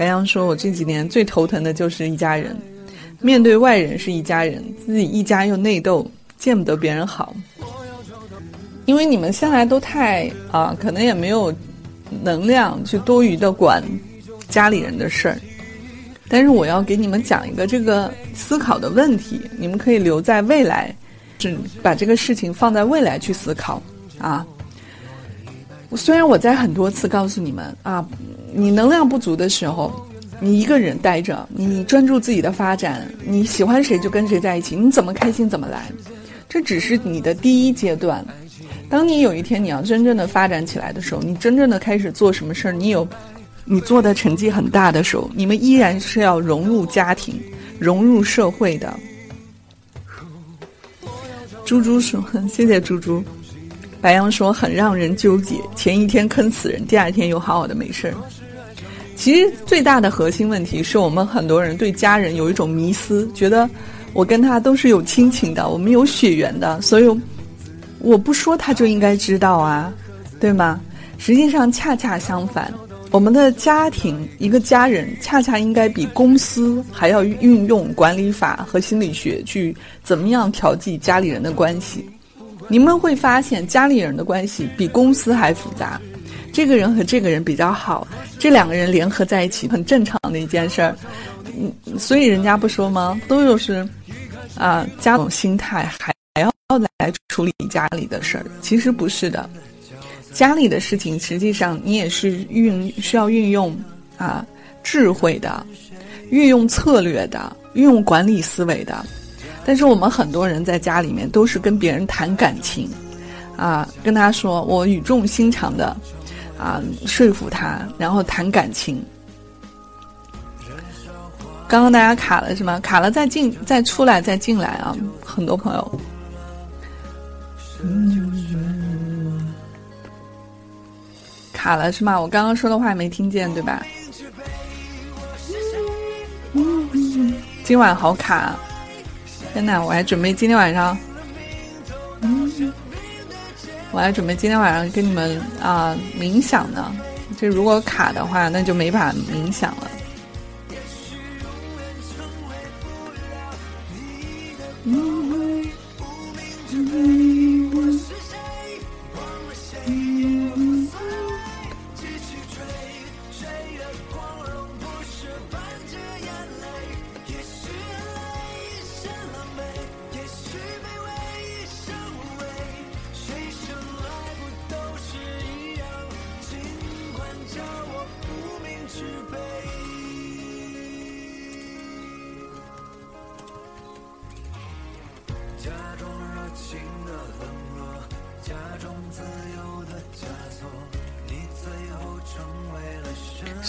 白羊说：“我这几年最头疼的就是一家人，面对外人是一家人，自己一家又内斗，见不得别人好。因为你们向来都太啊，可能也没有能量去多余的管家里人的事儿。但是我要给你们讲一个这个思考的问题，你们可以留在未来，只把这个事情放在未来去思考啊。虽然我在很多次告诉你们啊。”你能量不足的时候，你一个人待着，你专注自己的发展，你喜欢谁就跟谁在一起，你怎么开心怎么来，这只是你的第一阶段。当你有一天你要真正的发展起来的时候，你真正的开始做什么事儿，你有你做的成绩很大的时候，你们依然是要融入家庭、融入社会的。猪猪说：“谢谢猪猪。”白羊说：“很让人纠结，前一天坑死人，第二天又好好的没事儿。”其实最大的核心问题是我们很多人对家人有一种迷思，觉得我跟他都是有亲情的，我们有血缘的，所以我不说他就应该知道啊，对吗？实际上恰恰相反，我们的家庭一个家人恰恰应该比公司还要运用管理法和心理学去怎么样调剂家里人的关系。你们会发现家里人的关系比公司还复杂。这个人和这个人比较好，这两个人联合在一起很正常的一件事儿，嗯，所以人家不说吗？都有是，啊，家种心态还还要来处理家里的事儿，其实不是的，家里的事情实际上你也是运需要运用啊智慧的，运用策略的，运用管理思维的，但是我们很多人在家里面都是跟别人谈感情，啊，跟他说我语重心长的。啊，说服他，然后谈感情。刚刚大家卡了是吗？卡了再进，再出来，再进来啊！很多朋友，卡了是吗？我刚刚说的话没听见对吧？今晚好卡，天呐，我还准备今天晚上。我还准备今天晚上跟你们啊冥想呢，这如果卡的话，那就没法冥想了。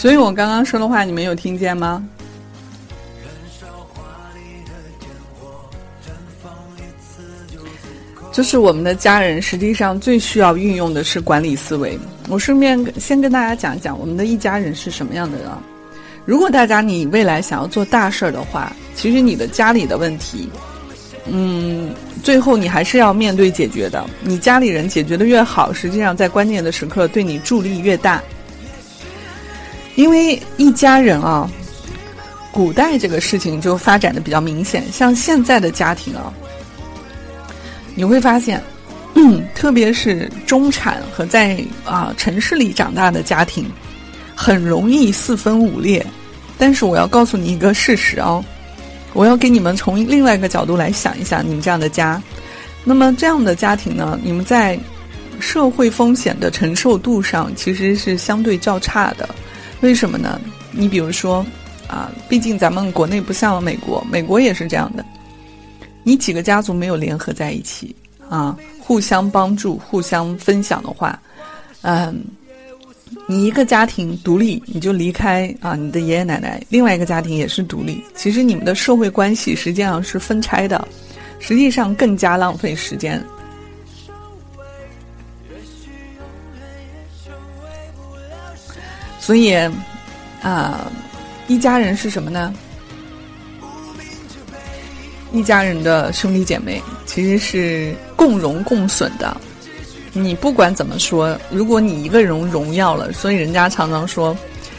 所以我刚刚说的话，你们有听见吗？就是我们的家人，实际上最需要运用的是管理思维。我顺便先跟大家讲一讲，我们的一家人是什么样的人。如果大家你未来想要做大事儿的话，其实你的家里的问题，嗯，最后你还是要面对解决的。你家里人解决的越好，实际上在关键的时刻对你助力越大。因为一家人啊，古代这个事情就发展的比较明显。像现在的家庭啊，你会发现，嗯特别是中产和在啊城市里长大的家庭，很容易四分五裂。但是我要告诉你一个事实哦，我要给你们从另外一个角度来想一想你们这样的家。那么这样的家庭呢，你们在社会风险的承受度上其实是相对较差的。为什么呢？你比如说，啊，毕竟咱们国内不像美国，美国也是这样的。你几个家族没有联合在一起，啊，互相帮助、互相分享的话，嗯，你一个家庭独立，你就离开啊，你的爷爷奶奶，另外一个家庭也是独立。其实你们的社会关系实际上是分拆的，实际上更加浪费时间。所以，啊，一家人是什么呢？一家人的兄弟姐妹其实是共荣共损的。你不管怎么说，如果你一个人荣耀了，所以人家常常说，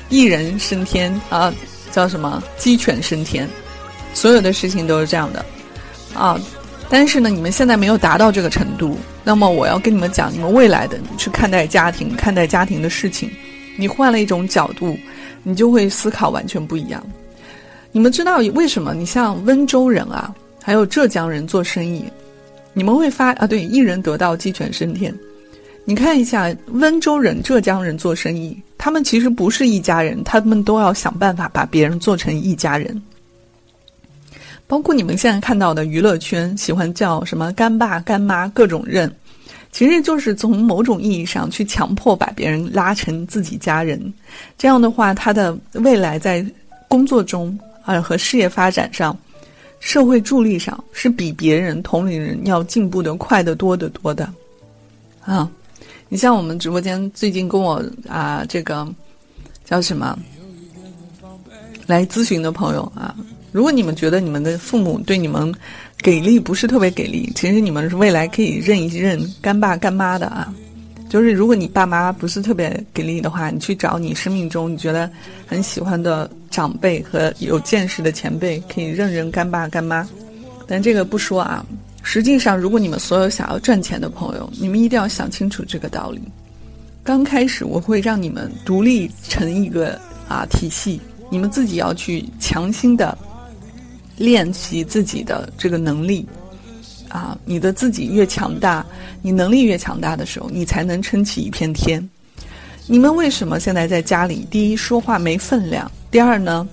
一人升天啊，叫什么鸡犬升天，所有的事情都是这样的啊。但是呢，你们现在没有达到这个程度，那么我要跟你们讲，你们未来的去看待家庭、看待家庭的事情，你换了一种角度，你就会思考完全不一样。你们知道为什么？你像温州人啊，还有浙江人做生意，你们会发啊，对，一人得道鸡犬升天。你看一下温州人、浙江人做生意，他们其实不是一家人，他们都要想办法把别人做成一家人。包括你们现在看到的娱乐圈喜欢叫什么干爸干妈各种认，其实就是从某种意义上去强迫把别人拉成自己家人。这样的话，他的未来在工作中啊和事业发展上、社会助力上是比别人同龄人要进步的快得多得多的啊。你像我们直播间最近跟我啊，这个叫什么来咨询的朋友啊，如果你们觉得你们的父母对你们给力不是特别给力，其实你们是未来可以认一认干爸干妈的啊。就是如果你爸妈不是特别给力的话，你去找你生命中你觉得很喜欢的长辈和有见识的前辈，可以认认干爸干妈。但这个不说啊。实际上，如果你们所有想要赚钱的朋友，你们一定要想清楚这个道理。刚开始我会让你们独立成一个啊体系，你们自己要去强行的练习自己的这个能力。啊，你的自己越强大，你能力越强大的时候，你才能撑起一片天。你们为什么现在在家里？第一，说话没分量；第二呢，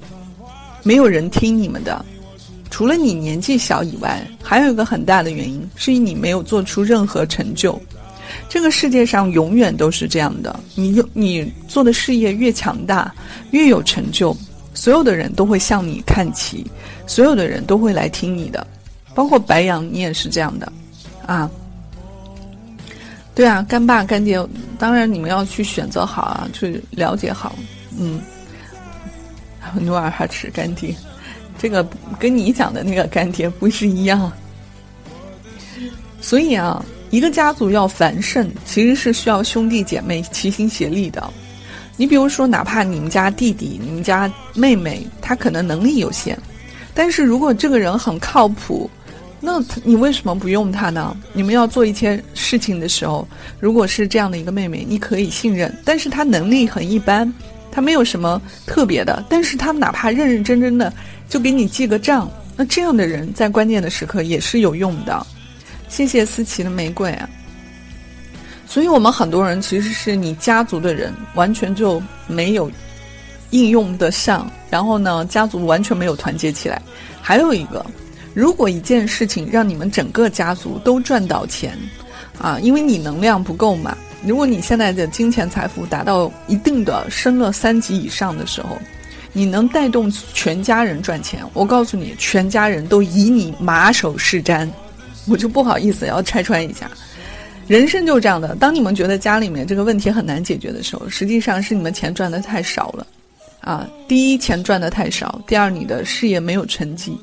没有人听你们的。除了你年纪小以外，还有一个很大的原因，是你没有做出任何成就。这个世界上永远都是这样的，你你做的事业越强大，越有成就，所有的人都会向你看齐，所有的人都会来听你的，包括白羊，你也是这样的，啊，对啊，干爸干爹，当然你们要去选择好啊，去了解好，嗯，努尔哈赤干爹。这个跟你讲的那个干爹不是一样，所以啊，一个家族要繁盛，其实是需要兄弟姐妹齐心协力的。你比如说，哪怕你们家弟弟、你们家妹妹，他可能能力有限，但是如果这个人很靠谱，那你为什么不用他呢？你们要做一些事情的时候，如果是这样的一个妹妹，你可以信任，但是她能力很一般，她没有什么特别的，但是她哪怕认认真真的。就给你记个账，那这样的人在关键的时刻也是有用的。谢谢思琪的玫瑰啊！所以我们很多人其实是你家族的人，完全就没有应用得上。然后呢，家族完全没有团结起来。还有一个，如果一件事情让你们整个家族都赚到钱，啊，因为你能量不够嘛。如果你现在的金钱财富达到一定的升了三级以上的时候。你能带动全家人赚钱，我告诉你，全家人都以你马首是瞻，我就不好意思要拆穿一下。人生就是这样的，当你们觉得家里面这个问题很难解决的时候，实际上是你们钱赚的太少了，啊，第一钱赚的太少，第二你的事业没有成绩。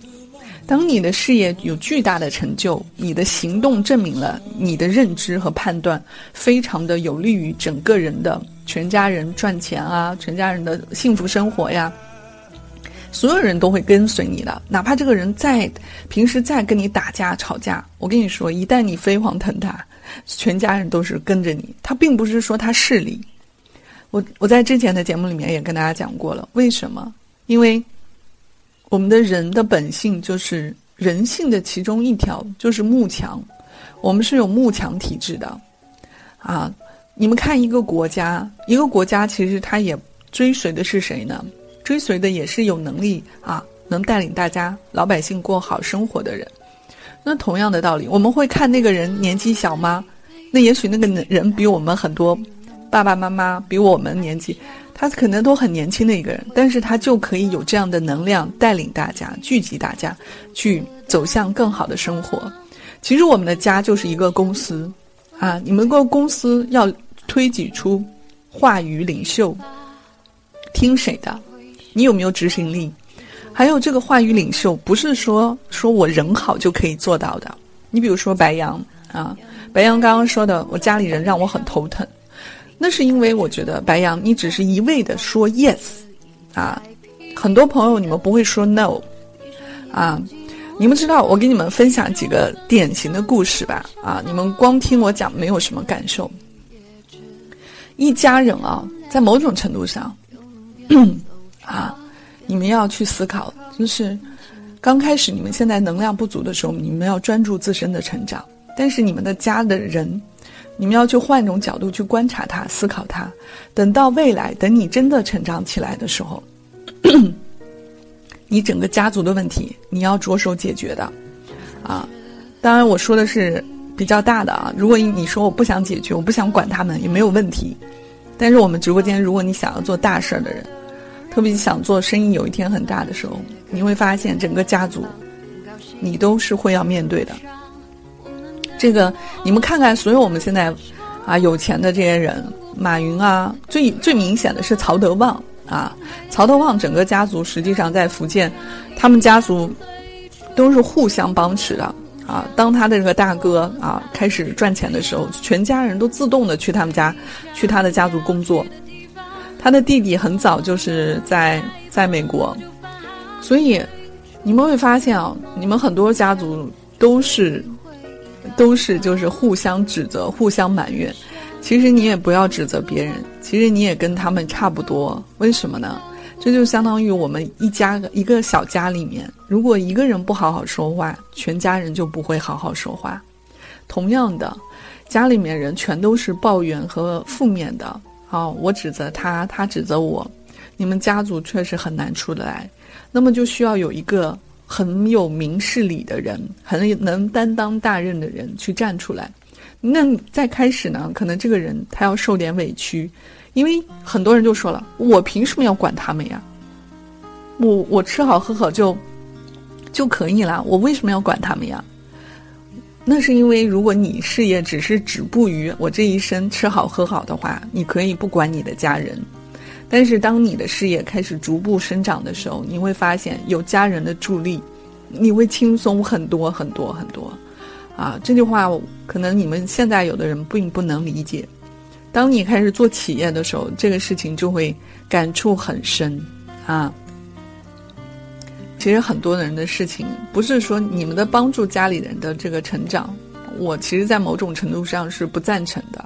当你的事业有巨大的成就，你的行动证明了你的认知和判断非常的有利于整个人的。全家人赚钱啊，全家人的幸福生活呀，所有人都会跟随你的。哪怕这个人再平时再跟你打架吵架，我跟你说，一旦你飞黄腾达，全家人都是跟着你。他并不是说他势利。我我在之前的节目里面也跟大家讲过了，为什么？因为我们的人的本性就是人性的其中一条就是慕强，我们是有慕强体质的，啊。你们看，一个国家，一个国家其实它也追随的是谁呢？追随的也是有能力啊，能带领大家老百姓过好生活的人。那同样的道理，我们会看那个人年纪小吗？那也许那个人比我们很多爸爸妈妈比我们年纪，他可能都很年轻的一个人，但是他就可以有这样的能量带领大家聚集大家去走向更好的生活。其实我们的家就是一个公司啊，你们个公司要。推举出话语领袖，听谁的？你有没有执行力？还有这个话语领袖，不是说说我人好就可以做到的。你比如说白羊啊，白羊刚刚说的，我家里人让我很头疼，那是因为我觉得白羊你只是一味的说 yes，啊，很多朋友你们不会说 no，啊，你们知道我给你们分享几个典型的故事吧？啊，你们光听我讲没有什么感受。一家人啊，在某种程度上，啊，你们要去思考，就是刚开始你们现在能量不足的时候，你们要专注自身的成长。但是你们的家的人，你们要去换一种角度去观察他、思考他。等到未来，等你真的成长起来的时候，你整个家族的问题，你要着手解决的，啊，当然我说的是比较大的啊。如果你说我不想解决，我不想管他们，也没有问题。但是我们直播间，如果你想要做大事儿的人，特别想做生意，有一天很大的时候，你会发现整个家族，你都是会要面对的。这个你们看看，所有我们现在啊有钱的这些人，马云啊，最最明显的是曹德旺啊。曹德旺整个家族实际上在福建，他们家族都是互相帮持的啊。当他的这个大哥啊开始赚钱的时候，全家人都自动的去他们家，去他的家族工作。他的弟弟很早就是在在美国，所以你们会发现啊，你们很多家族都是。都是就是互相指责、互相埋怨，其实你也不要指责别人，其实你也跟他们差不多。为什么呢？这就相当于我们一家一个小家里面，如果一个人不好好说话，全家人就不会好好说话。同样的，家里面人全都是抱怨和负面的，啊，我指责他，他指责我，你们家族确实很难出得来。那么就需要有一个。很有明事理的人，很能担当大任的人去站出来。那再开始呢？可能这个人他要受点委屈，因为很多人就说了：“我凭什么要管他们呀？我我吃好喝好就就可以了，我为什么要管他们呀？”那是因为，如果你事业只是止步于我这一生吃好喝好的话，你可以不管你的家人。但是，当你的事业开始逐步生长的时候，你会发现有家人的助力，你会轻松很多很多很多。啊，这句话可能你们现在有的人并不能理解。当你开始做企业的时候，这个事情就会感触很深。啊，其实很多人的事情不是说你们的帮助家里人的这个成长，我其实在某种程度上是不赞成的。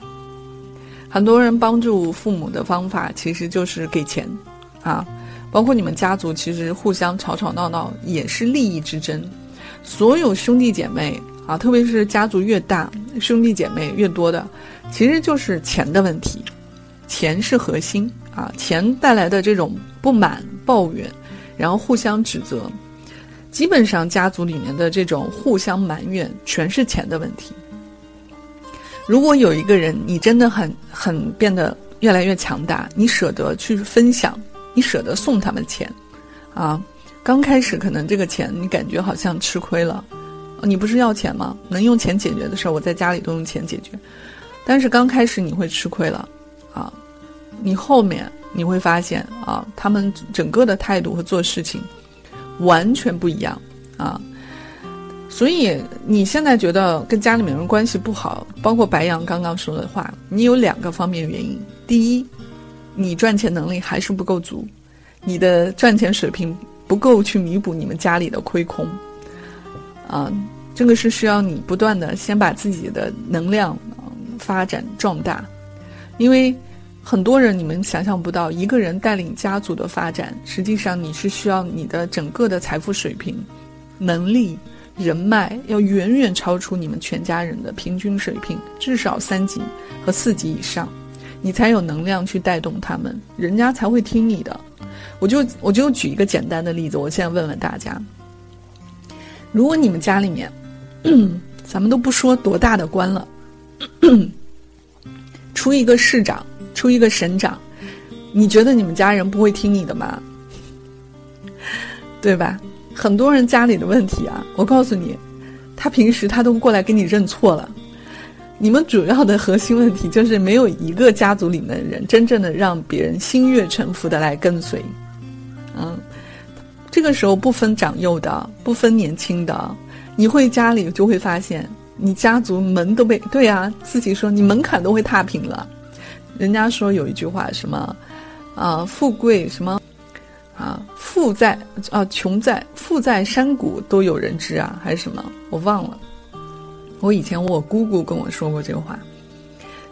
很多人帮助父母的方法其实就是给钱，啊，包括你们家族其实互相吵吵闹闹也是利益之争。所有兄弟姐妹啊，特别是家族越大，兄弟姐妹越多的，其实就是钱的问题，钱是核心啊，钱带来的这种不满、抱怨，然后互相指责，基本上家族里面的这种互相埋怨，全是钱的问题。如果有一个人，你真的很很变得越来越强大，你舍得去分享，你舍得送他们钱，啊，刚开始可能这个钱你感觉好像吃亏了，你不是要钱吗？能用钱解决的事儿，我在家里都用钱解决，但是刚开始你会吃亏了，啊，你后面你会发现啊，他们整个的态度和做事情完全不一样，啊。所以你现在觉得跟家里面人关系不好，包括白羊刚刚说的话，你有两个方面原因：第一，你赚钱能力还是不够足，你的赚钱水平不够去弥补你们家里的亏空，啊，这个是需要你不断的先把自己的能量发展壮大，因为很多人你们想象不到，一个人带领家族的发展，实际上你是需要你的整个的财富水平、能力。人脉要远远超出你们全家人的平均水平，至少三级和四级以上，你才有能量去带动他们，人家才会听你的。我就我就举一个简单的例子，我现在问问大家：如果你们家里面，咱们都不说多大的官了，出一个市长，出一个省长，你觉得你们家人不会听你的吗？对吧？很多人家里的问题啊，我告诉你，他平时他都过来跟你认错了。你们主要的核心问题就是没有一个家族里面的人真正的让别人心悦诚服的来跟随。嗯，这个时候不分长幼的，不分年轻的，你会家里就会发现，你家族门都被对啊，自己说你门槛都会踏平了。人家说有一句话什么，啊，富贵什么。啊富在啊，穷在富在山谷都有人知啊，还是什么？我忘了。我以前我姑姑跟我说过这个话，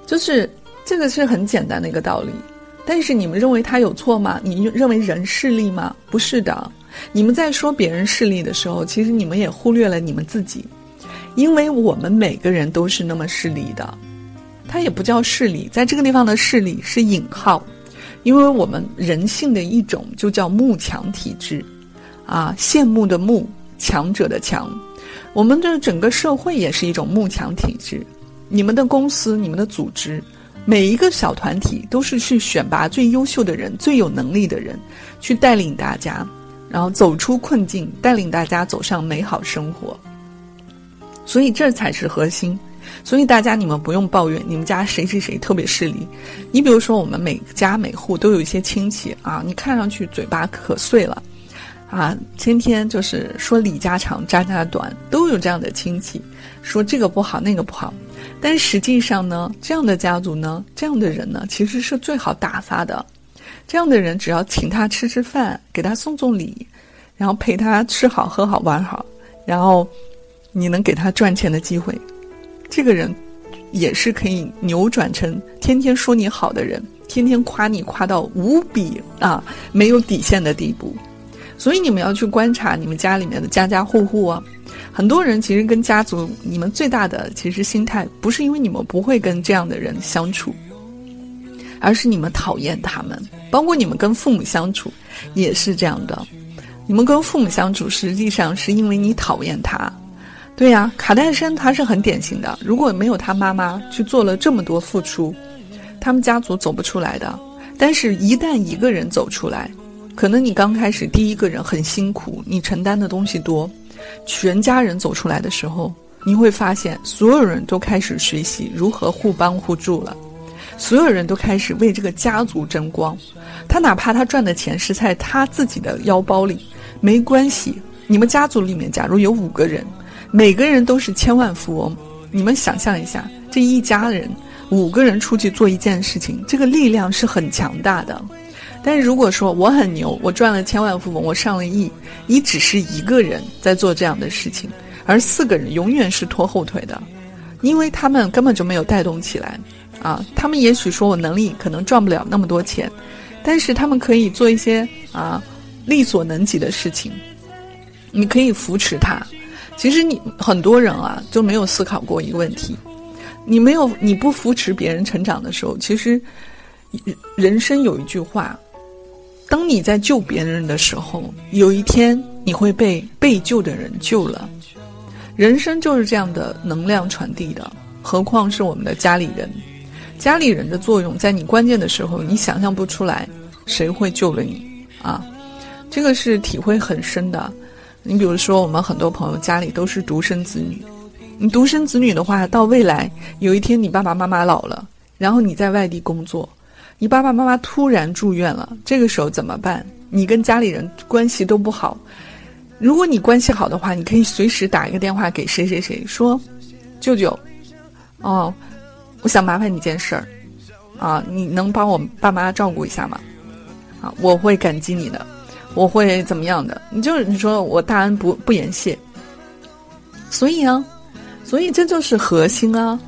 就是这个是很简单的一个道理。但是你们认为他有错吗？你认为人势利吗？不是的。你们在说别人势利的时候，其实你们也忽略了你们自己，因为我们每个人都是那么势利的。它也不叫势力，在这个地方的势力是引号，因为我们人性的一种就叫慕强体质，啊，羡慕的慕，强者的强，我们的整个社会也是一种慕强体质。你们的公司，你们的组织，每一个小团体都是去选拔最优秀的人、最有能力的人，去带领大家，然后走出困境，带领大家走上美好生活。所以这才是核心。所以大家，你们不用抱怨你们家谁谁谁特别势利。你比如说，我们每家每户都有一些亲戚啊，你看上去嘴巴可碎了，啊，天天就是说李家长张家短，都有这样的亲戚，说这个不好那个不好。但实际上呢，这样的家族呢，这样的人呢，其实是最好打发的。这样的人只要请他吃吃饭，给他送送礼，然后陪他吃好喝好玩好，然后你能给他赚钱的机会。这个人也是可以扭转成天天说你好的人，天天夸你夸到无比啊没有底线的地步。所以你们要去观察你们家里面的家家户户啊。很多人其实跟家族，你们最大的其实心态不是因为你们不会跟这样的人相处，而是你们讨厌他们。包括你们跟父母相处也是这样的，你们跟父母相处实际上是因为你讨厌他。对呀，卡戴珊他是很典型的。如果没有他妈妈去做了这么多付出，他们家族走不出来的。但是，一旦一个人走出来，可能你刚开始第一个人很辛苦，你承担的东西多，全家人走出来的时候，你会发现所有人都开始学习如何互帮互助了，所有人都开始为这个家族争光。他哪怕他赚的钱是在他自己的腰包里，没关系。你们家族里面假如有五个人。每个人都是千万富翁，你们想象一下，这一家人五个人出去做一件事情，这个力量是很强大的。但是如果说我很牛，我赚了千万富翁，我上了亿，你只是一个人在做这样的事情，而四个人永远是拖后腿的，因为他们根本就没有带动起来啊。他们也许说我能力可能赚不了那么多钱，但是他们可以做一些啊力所能及的事情，你可以扶持他。其实你很多人啊就没有思考过一个问题，你没有你不扶持别人成长的时候，其实人生有一句话，当你在救别人的时候，有一天你会被被救的人救了。人生就是这样的能量传递的，何况是我们的家里人，家里人的作用，在你关键的时候，你想象不出来谁会救了你啊，这个是体会很深的。你比如说，我们很多朋友家里都是独生子女。你独生子女的话，到未来有一天你爸爸妈妈老了，然后你在外地工作，你爸爸妈妈突然住院了，这个时候怎么办？你跟家里人关系都不好。如果你关系好的话，你可以随时打一个电话给谁谁谁，说：“舅舅，哦，我想麻烦你件事儿，啊，你能帮我爸妈照顾一下吗？啊，我会感激你的。”我会怎么样的？你就你说我大恩不不言谢，所以啊，所以这就是核心啊。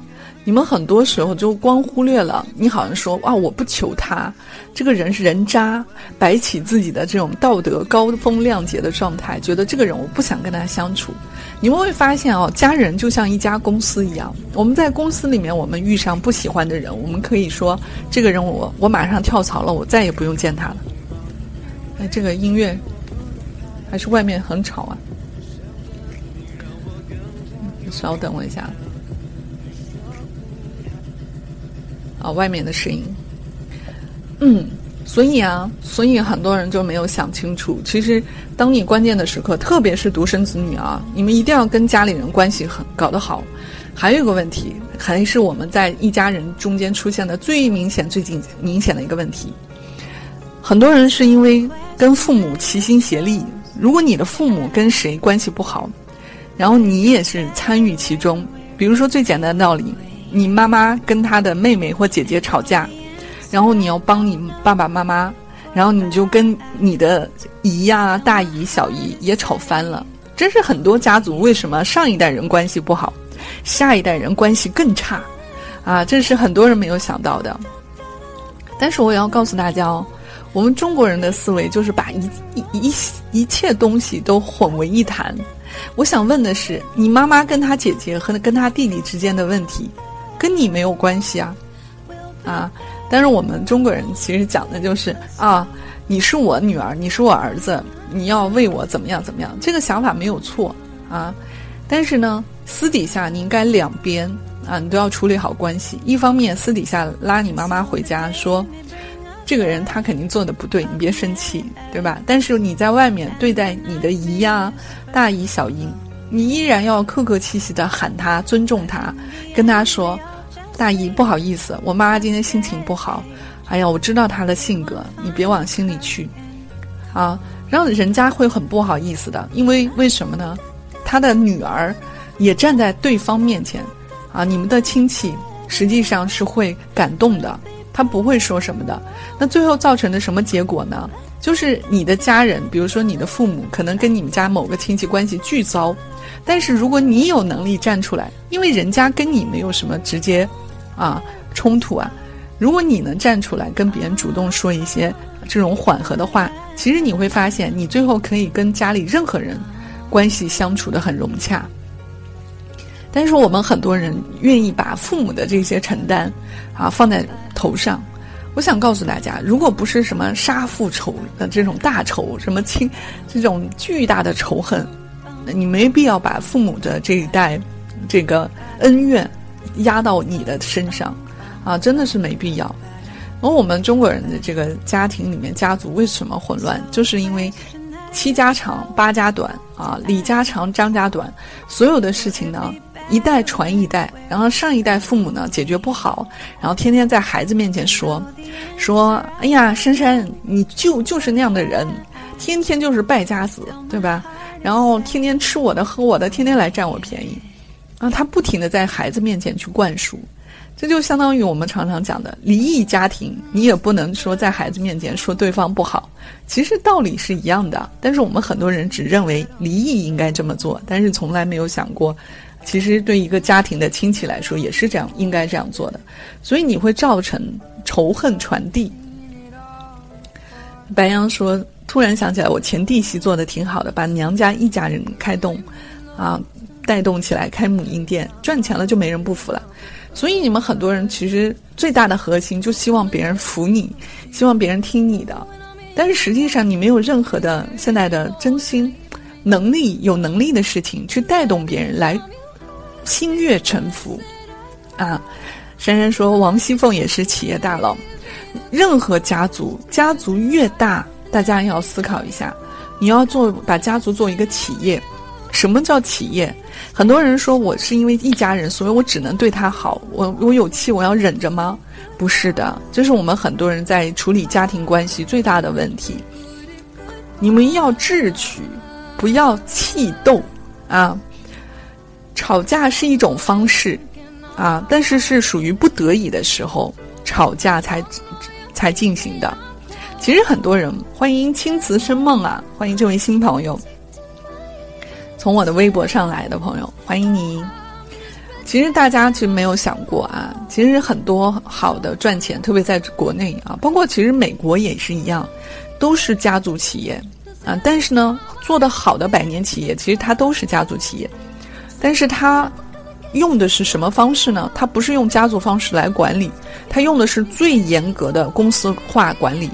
你们很多时候就光忽略了，你好像说啊，我不求他，这个人是人渣，摆起自己的这种道德高风亮节的状态，觉得这个人我不想跟他相处。你们会发现哦，家人就像一家公司一样，我们在公司里面，我们遇上不喜欢的人，我们可以说这个人我我马上跳槽了，我再也不用见他了。这个音乐还是外面很吵啊！稍等我一下。啊，外面的声音。嗯，所以啊，所以很多人就没有想清楚。其实，当你关键的时刻，特别是独生子女啊，你们一定要跟家里人关系很搞得好。还有一个问题，还是我们在一家人中间出现的最明显、最近明显的一个问题。很多人是因为。跟父母齐心协力。如果你的父母跟谁关系不好，然后你也是参与其中，比如说最简单的道理，你妈妈跟她的妹妹或姐姐吵架，然后你要帮你爸爸妈妈，然后你就跟你的姨呀、大姨、小姨也吵翻了。这是很多家族为什么上一代人关系不好，下一代人关系更差，啊，这是很多人没有想到的。但是我也要告诉大家哦，我们中国人的思维就是把一一一一切东西都混为一谈。我想问的是，你妈妈跟她姐姐和跟她弟弟之间的问题，跟你没有关系啊，啊！但是我们中国人其实讲的就是啊，你是我女儿，你是我儿子，你要为我怎么样怎么样，这个想法没有错啊。但是呢，私底下你应该两边啊，你都要处理好关系。一方面私底下拉你妈妈回家说。这个人他肯定做的不对，你别生气，对吧？但是你在外面对待你的姨呀、大姨、小姨，你依然要客客气气的喊他，尊重他，跟他说：“大姨，不好意思，我妈今天心情不好。哎呀，我知道她的性格，你别往心里去，啊，让人家会很不好意思的。因为为什么呢？他的女儿也站在对方面前，啊，你们的亲戚实际上是会感动的。”他不会说什么的，那最后造成的什么结果呢？就是你的家人，比如说你的父母，可能跟你们家某个亲戚关系巨糟，但是如果你有能力站出来，因为人家跟你没有什么直接啊冲突啊，如果你能站出来跟别人主动说一些这种缓和的话，其实你会发现，你最后可以跟家里任何人关系相处的很融洽。但是我们很多人愿意把父母的这些承担，啊放在头上。我想告诉大家，如果不是什么杀父仇的这种大仇，什么亲这种巨大的仇恨，你没必要把父母的这一代这个恩怨压到你的身上，啊，真的是没必要。而我们中国人的这个家庭里面，家族为什么混乱，就是因为七家长八家短啊，李家长张家短，所有的事情呢。一代传一代，然后上一代父母呢解决不好，然后天天在孩子面前说，说，哎呀，珊珊，你就就是那样的人，天天就是败家子，对吧？然后天天吃我的喝我的，天天来占我便宜，啊，他不停的在孩子面前去灌输，这就相当于我们常常讲的离异家庭，你也不能说在孩子面前说对方不好，其实道理是一样的，但是我们很多人只认为离异应该这么做，但是从来没有想过。其实对一个家庭的亲戚来说也是这样，应该这样做的，所以你会造成仇恨传递。白羊说：“突然想起来，我前弟媳做的挺好的，把娘家一家人开动，啊，带动起来开母婴店，赚钱了就没人不服了。所以你们很多人其实最大的核心就希望别人服你，希望别人听你的，但是实际上你没有任何的现在的真心、能力、有能力的事情去带动别人来。”心悦诚服，啊！珊珊说，王熙凤也是企业大佬。任何家族，家族越大，大家要思考一下，你要做把家族做一个企业。什么叫企业？很多人说我是因为一家人，所以我只能对他好。我我有气，我要忍着吗？不是的，这是我们很多人在处理家庭关系最大的问题。你们要智取，不要气斗，啊！吵架是一种方式，啊，但是是属于不得已的时候吵架才才进行的。其实很多人欢迎青瓷生梦啊，欢迎这位新朋友，从我的微博上来的朋友，欢迎你。其实大家其实没有想过啊，其实很多好的赚钱，特别在国内啊，包括其实美国也是一样，都是家族企业啊。但是呢，做的好的百年企业，其实它都是家族企业。但是他用的是什么方式呢？他不是用家族方式来管理，他用的是最严格的公司化管理，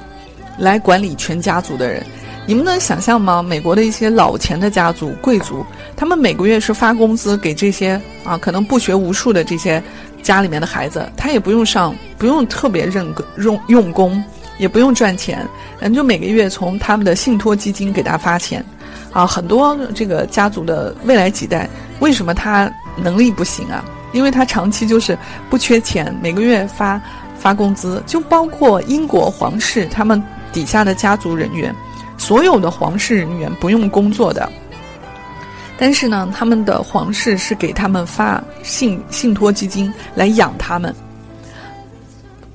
来管理全家族的人。你们能想象吗？美国的一些老钱的家族、贵族，他们每个月是发工资给这些啊，可能不学无术的这些家里面的孩子，他也不用上，不用特别认用用功，也不用赚钱，嗯，就每个月从他们的信托基金给他发钱。啊，很多这个家族的未来几代，为什么他能力不行啊？因为他长期就是不缺钱，每个月发发工资，就包括英国皇室他们底下的家族人员，所有的皇室人员不用工作的，但是呢，他们的皇室是给他们发信信托基金来养他们。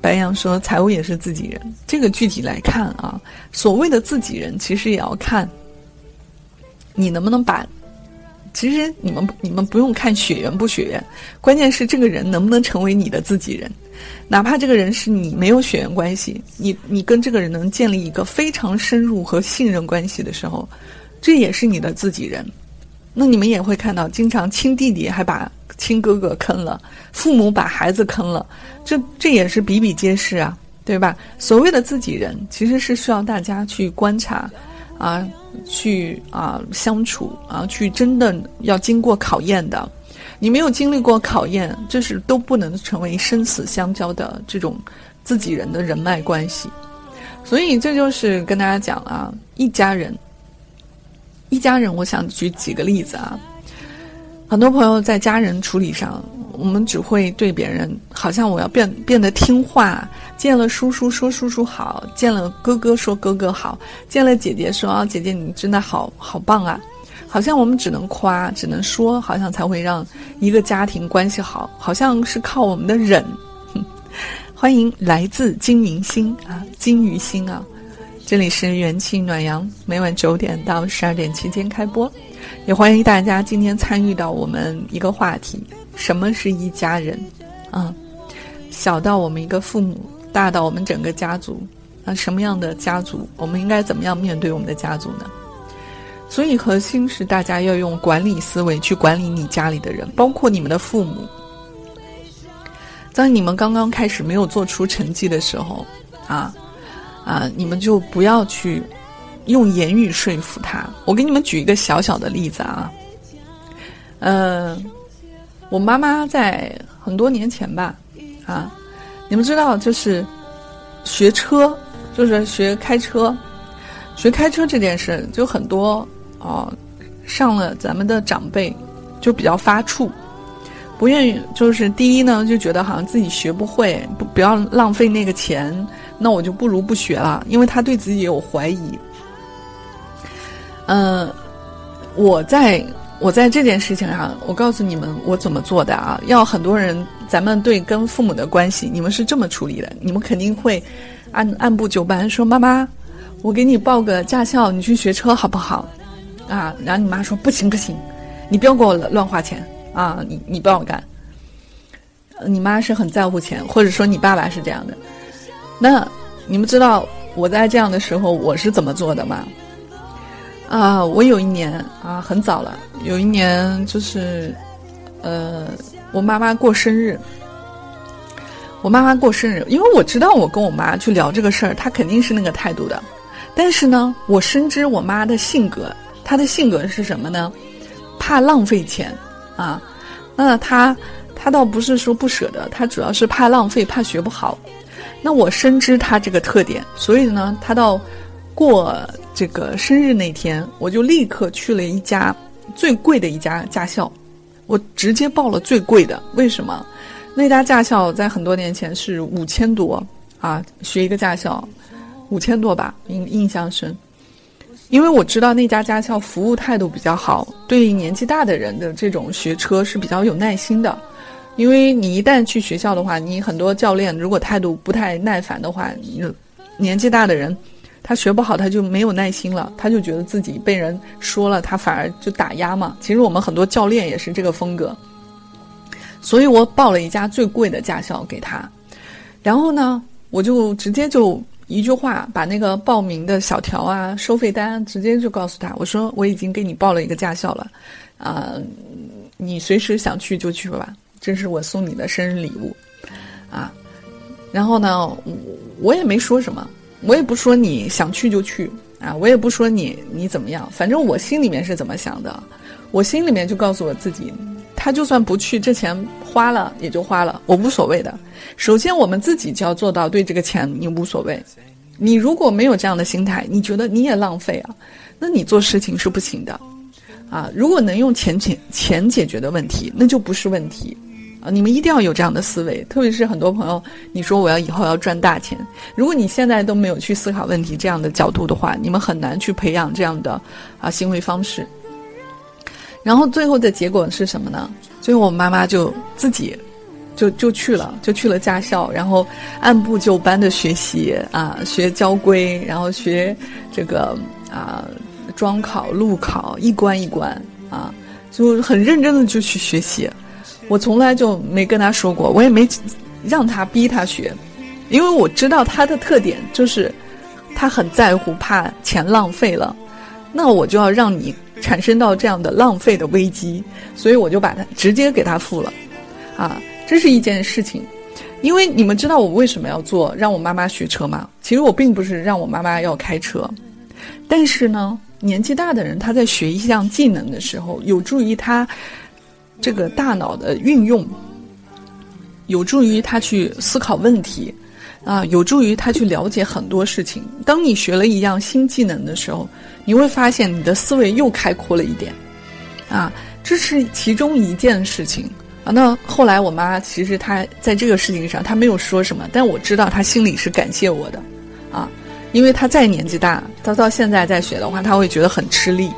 白羊说财务也是自己人，这个具体来看啊，所谓的自己人，其实也要看你能不能把。其实你们你们不用看血缘不血缘，关键是这个人能不能成为你的自己人。哪怕这个人是你没有血缘关系，你你跟这个人能建立一个非常深入和信任关系的时候，这也是你的自己人。那你们也会看到，经常亲弟弟还把亲哥哥坑了，父母把孩子坑了，这这也是比比皆是啊，对吧？所谓的自己人，其实是需要大家去观察，啊，去啊相处啊，去真的要经过考验的。你没有经历过考验，这是都不能成为生死相交的这种自己人的人脉关系。所以这就是跟大家讲啊，一家人。一家人，我想举几个例子啊。很多朋友在家人处理上，我们只会对别人好像我要变变得听话，见了叔叔说叔叔好，见了哥哥说哥哥好，见了姐姐说啊姐姐你真的好好棒啊，好像我们只能夸，只能说，好像才会让一个家庭关系好，好像是靠我们的忍。欢迎来自金明星啊，金鱼星啊。这里是元气暖阳，每晚九点到十二点期间开播，也欢迎大家今天参与到我们一个话题：什么是一家人？啊，小到我们一个父母，大到我们整个家族，啊，什么样的家族，我们应该怎么样面对我们的家族呢？所以核心是大家要用管理思维去管理你家里的人，包括你们的父母。在你们刚刚开始没有做出成绩的时候，啊。啊，你们就不要去用言语说服他。我给你们举一个小小的例子啊，呃，我妈妈在很多年前吧，啊，你们知道，就是学车，就是学开车，学开车这件事，就很多哦，上了咱们的长辈就比较发怵，不愿意，就是第一呢，就觉得好像自己学不会，不不要浪费那个钱。那我就不如不学了，因为他对自己有怀疑。嗯，我在我在这件事情上，我告诉你们我怎么做的啊？要很多人，咱们对跟父母的关系，你们是这么处理的，你们肯定会按按部就班，说妈妈，我给你报个驾校，你去学车好不好？啊，然后你妈说不行不行，你不要给我乱花钱啊，你你不要干。你妈是很在乎钱，或者说你爸爸是这样的。那你们知道我在这样的时候我是怎么做的吗？啊，我有一年啊，很早了，有一年就是，呃，我妈妈过生日，我妈妈过生日，因为我知道我跟我妈去聊这个事儿，她肯定是那个态度的，但是呢，我深知我妈的性格，她的性格是什么呢？怕浪费钱啊，那她她倒不是说不舍得，她主要是怕浪费，怕学不好。那我深知她这个特点，所以呢，她到过这个生日那天，我就立刻去了一家最贵的一家驾校，我直接报了最贵的。为什么？那家驾校在很多年前是五千多啊，学一个驾校五千多吧，印印象深。因为我知道那家驾校服务态度比较好，对年纪大的人的这种学车是比较有耐心的。因为你一旦去学校的话，你很多教练如果态度不太耐烦的话，你年纪大的人，他学不好，他就没有耐心了，他就觉得自己被人说了，他反而就打压嘛。其实我们很多教练也是这个风格，所以我报了一家最贵的驾校给他，然后呢，我就直接就一句话把那个报名的小条啊、收费单直接就告诉他，我说我已经给你报了一个驾校了，啊，你随时想去就去吧。这是我送你的生日礼物，啊，然后呢，我我也没说什么，我也不说你想去就去啊，我也不说你你怎么样，反正我心里面是怎么想的，我心里面就告诉我自己，他就算不去，这钱花了也就花了，我无所谓的。首先，我们自己就要做到对这个钱你无所谓。你如果没有这样的心态，你觉得你也浪费啊，那你做事情是不行的，啊，如果能用钱钱钱解决的问题，那就不是问题。啊，你们一定要有这样的思维，特别是很多朋友，你说我要以后要赚大钱，如果你现在都没有去思考问题这样的角度的话，你们很难去培养这样的啊行为方式。然后最后的结果是什么呢？最后我妈妈就自己就就去了，就去了驾校，然后按部就班的学习啊，学交规，然后学这个啊桩考、路考，一关一关啊，就很认真的就去学习。我从来就没跟他说过，我也没让他逼他学，因为我知道他的特点就是他很在乎，怕钱浪费了，那我就要让你产生到这样的浪费的危机，所以我就把他直接给他付了，啊。这是一件事情，因为你们知道我为什么要做让我妈妈学车吗？其实我并不是让我妈妈要开车，但是呢，年纪大的人他在学一项技能的时候，有助于他这个大脑的运用，有助于他去思考问题，啊，有助于他去了解很多事情。当你学了一样新技能的时候，你会发现你的思维又开阔了一点，啊，这是其中一件事情。啊，那后来我妈其实她在这个事情上她没有说什么，但我知道她心里是感谢我的，啊，因为她再年纪大，她到现在再学的话，她会觉得很吃力，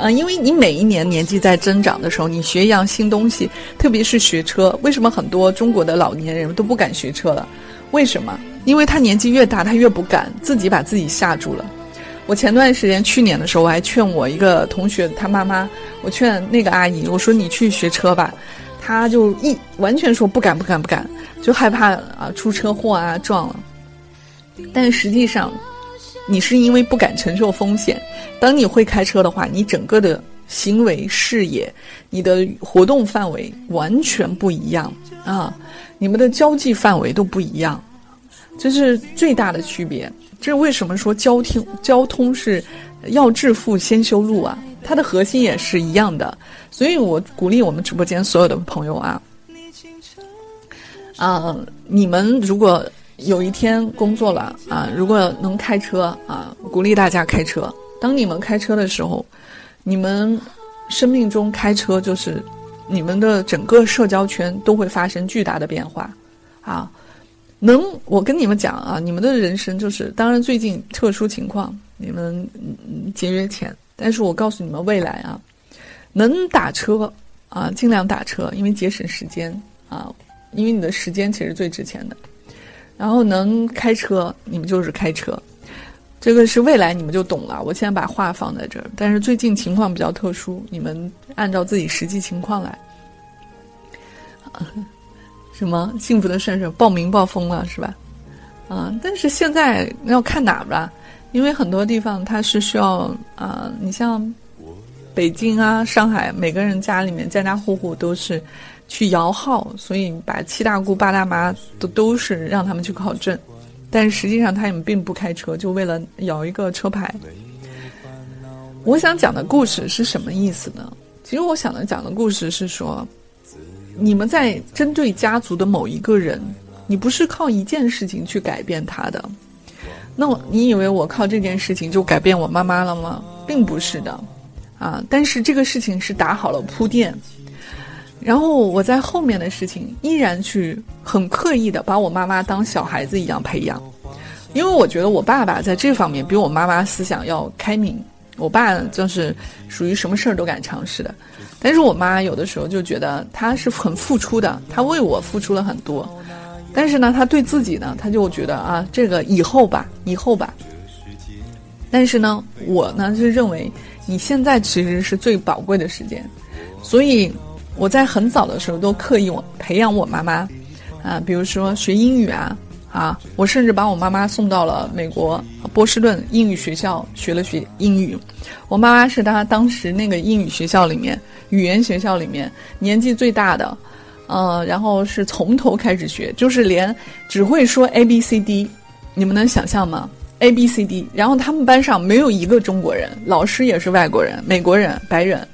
啊，因为你每一年年纪在增长的时候，你学一样新东西，特别是学车，为什么很多中国的老年人都不敢学车了？为什么？因为他年纪越大，他越不敢，自己把自己吓住了。我前段时间去年的时候，我还劝我一个同学他妈妈，我劝那个阿姨，我说你去学车吧。他就一完全说不敢不敢不敢，就害怕啊出车祸啊撞了。但实际上，你是因为不敢承受风险。当你会开车的话，你整个的行为视野、你的活动范围完全不一样啊，你们的交际范围都不一样，这是最大的区别。这为什么说交通交通是要致富先修路啊？它的核心也是一样的。所以我鼓励我们直播间所有的朋友啊，啊，你们如果有一天工作了啊，如果能开车啊，鼓励大家开车。当你们开车的时候，你们生命中开车就是你们的整个社交圈都会发生巨大的变化啊。能，我跟你们讲啊，你们的人生就是，当然最近特殊情况，你们节约钱，但是我告诉你们未来啊。能打车啊，尽量打车，因为节省时间啊，因为你的时间其实最值钱的。然后能开车，你们就是开车，这个是未来你们就懂了。我现在把话放在这儿，但是最近情况比较特殊，你们按照自己实际情况来。什么幸福的事事报名报疯了是吧？啊，但是现在要看哪吧，因为很多地方它是需要啊，你像。北京啊，上海，每个人家里面家家户户都是去摇号，所以把七大姑八大妈都都是让他们去考证，但实际上他们并不开车，就为了摇一个车牌。我想讲的故事是什么意思呢？其实我想的讲的故事是说，你们在针对家族的某一个人，你不是靠一件事情去改变他的。那我你以为我靠这件事情就改变我妈妈了吗？并不是的。啊！但是这个事情是打好了铺垫，然后我在后面的事情依然去很刻意的把我妈妈当小孩子一样培养，因为我觉得我爸爸在这方面比我妈妈思想要开明。我爸就是属于什么事儿都敢尝试的，但是我妈有的时候就觉得他是很付出的，他为我付出了很多，但是呢，他对自己呢，他就觉得啊，这个以后吧，以后吧。但是呢，我呢是认为。你现在其实是最宝贵的时间，所以我在很早的时候都刻意我培养我妈妈，啊，比如说学英语啊，啊，我甚至把我妈妈送到了美国波士顿英语学校学了学英语。我妈妈是她当时那个英语学校里面语言学校里面年纪最大的，呃，然后是从头开始学，就是连只会说 A B C D，你们能想象吗？A B C D，然后他们班上没有一个中国人，老师也是外国人、美国人、白人，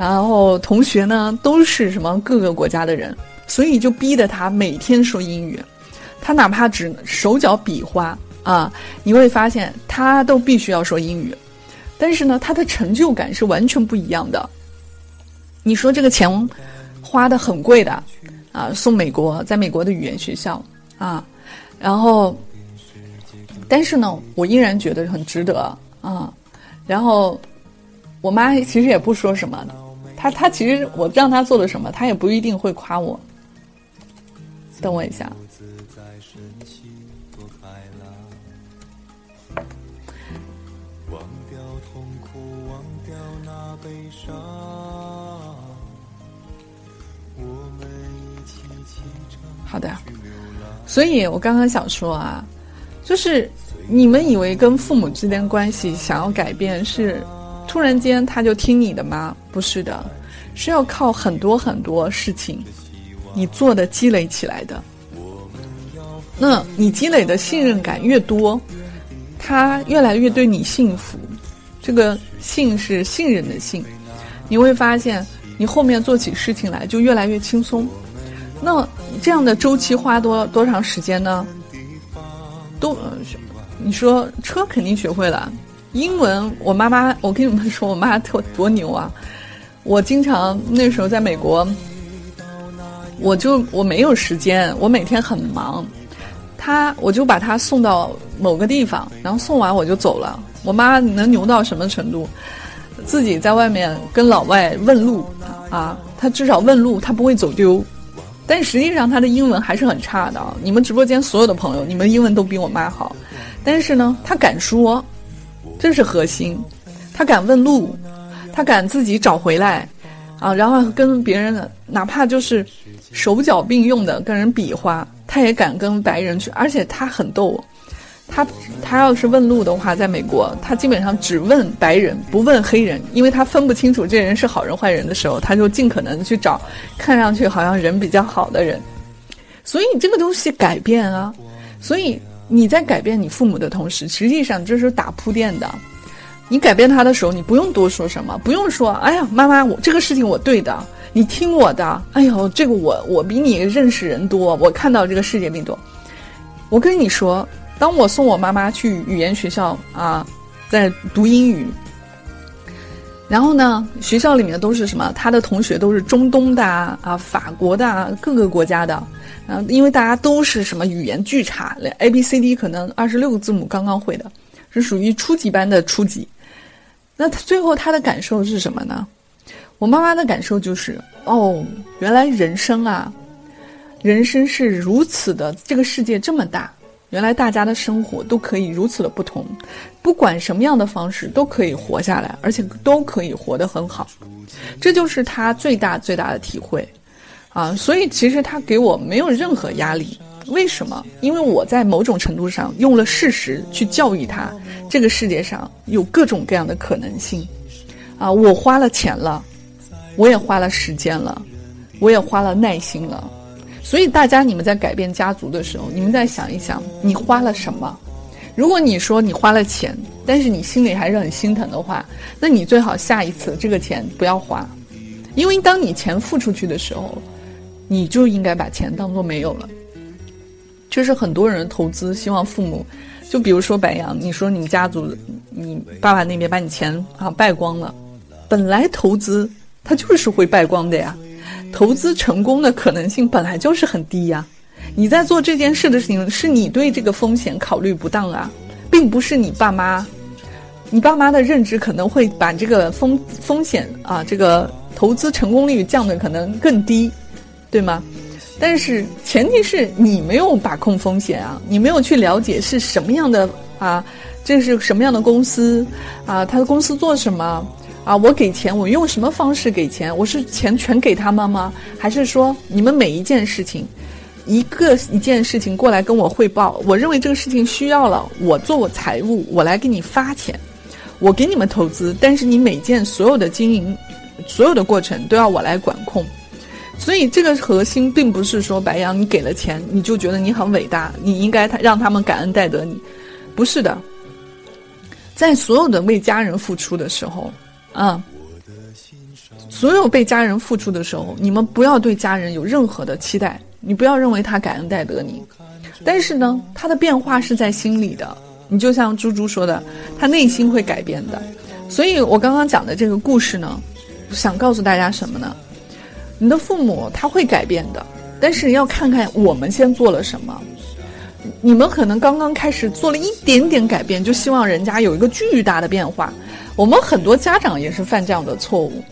然后同学呢都是什么各个国家的人，所以就逼得他每天说英语，他哪怕只手脚比划啊，你会发现他都必须要说英语，但是呢，他的成就感是完全不一样的。你说这个钱花的很贵的啊，送美国，在美国的语言学校啊，然后。但是呢，我依然觉得很值得啊。然后，我妈其实也不说什么他他其实我让他做了什么，他也不一定会夸我。等我一下。好的，所以我刚刚想说啊，就是你们以为跟父母之间关系想要改变是突然间他就听你的吗？不是的，是要靠很多很多事情你做的积累起来的。那你积累的信任感越多，他越来越对你信服。这个信是信任的信，你会发现你后面做起事情来就越来越轻松。那这样的周期花多多长时间呢？都，你说车肯定学会了，英文我妈妈，我跟你们说，我妈特多牛啊！我经常那时候在美国，我就我没有时间，我每天很忙，她我就把她送到某个地方，然后送完我就走了。我妈能牛到什么程度？自己在外面跟老外问路啊，她至少问路，她不会走丢。但实际上，他的英文还是很差的。你们直播间所有的朋友，你们英文都比我妈好。但是呢，他敢说，这是核心。他敢问路，他敢自己找回来，啊，然后跟别人哪怕就是手脚并用的跟人比划，他也敢跟白人去，而且他很逗。他他要是问路的话，在美国，他基本上只问白人，不问黑人，因为他分不清楚这人是好人坏人的时候，他就尽可能去找看上去好像人比较好的人。所以这个东西改变啊，所以你在改变你父母的同时，实际上这是打铺垫的。你改变他的时候，你不用多说什么，不用说，哎呀，妈妈，我这个事情我对的，你听我的。哎呦，这个我我比你认识人多，我看到这个世界比多。我跟你说。当我送我妈妈去语言学校啊，在读英语，然后呢，学校里面都是什么？他的同学都是中东的啊，啊，法国的啊，各个国家的。然后，因为大家都是什么语言巨差，连 A B C D 可能二十六个字母刚刚会的，是属于初级班的初级。那他最后他的感受是什么呢？我妈妈的感受就是：哦，原来人生啊，人生是如此的，这个世界这么大。原来大家的生活都可以如此的不同，不管什么样的方式都可以活下来，而且都可以活得很好，这就是他最大最大的体会，啊，所以其实他给我没有任何压力，为什么？因为我在某种程度上用了事实去教育他，这个世界上有各种各样的可能性，啊，我花了钱了，我也花了时间了，我也花了耐心了。所以，大家你们在改变家族的时候，你们再想一想，你花了什么？如果你说你花了钱，但是你心里还是很心疼的话，那你最好下一次这个钱不要花，因为当你钱付出去的时候，你就应该把钱当做没有了。就是很多人投资，希望父母，就比如说白羊，你说你家族，你爸爸那边把你钱啊败光了，本来投资它就是会败光的呀。投资成功的可能性本来就是很低呀，你在做这件事的事情是你对这个风险考虑不当啊，并不是你爸妈，你爸妈的认知可能会把这个风风险啊，这个投资成功率降的可能更低，对吗？但是前提是你没有把控风险啊，你没有去了解是什么样的啊，这是什么样的公司啊，他的公司做什么。啊，我给钱，我用什么方式给钱？我是钱全给他们吗？还是说你们每一件事情，一个一件事情过来跟我汇报？我认为这个事情需要了，我做我财务，我来给你发钱，我给你们投资，但是你每件所有的经营，所有的过程都要我来管控。所以这个核心并不是说白羊你给了钱你就觉得你很伟大，你应该他让他们感恩戴德你，不是的，在所有的为家人付出的时候。啊！所有被家人付出的时候，你们不要对家人有任何的期待，你不要认为他感恩戴德你。但是呢，他的变化是在心里的。你就像猪猪说的，他内心会改变的。所以我刚刚讲的这个故事呢，想告诉大家什么呢？你的父母他会改变的，但是要看看我们先做了什么。你们可能刚刚开始做了一点点改变，就希望人家有一个巨大的变化。我们很多家长也是犯这样的错误，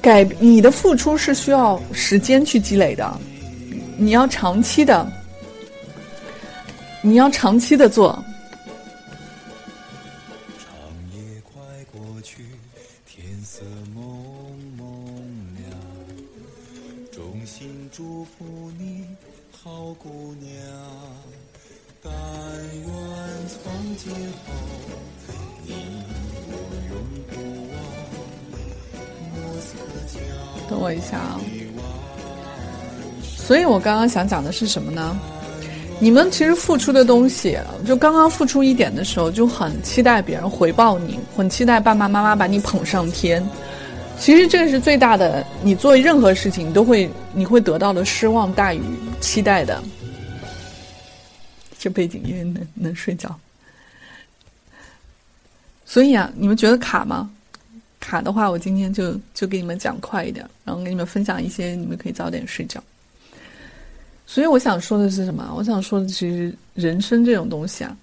改你的付出是需要时间去积累的，你要长期的，你要长期的做。长夜快过去，天色蒙蒙亮，衷心祝福你，好姑娘，但愿从今后你等我一下啊！所以我刚刚想讲的是什么呢？你们其实付出的东西，就刚刚付出一点的时候，就很期待别人回报你，很期待爸爸妈妈把你捧上天。其实这是最大的，你做任何事情，都会你会得到的失望大于期待的。这背景音乐能能睡着。所以啊，你们觉得卡吗？卡的话，我今天就就给你们讲快一点，然后给你们分享一些，你们可以早点睡觉。所以我想说的是什么？我想说的其实人生这种东西啊，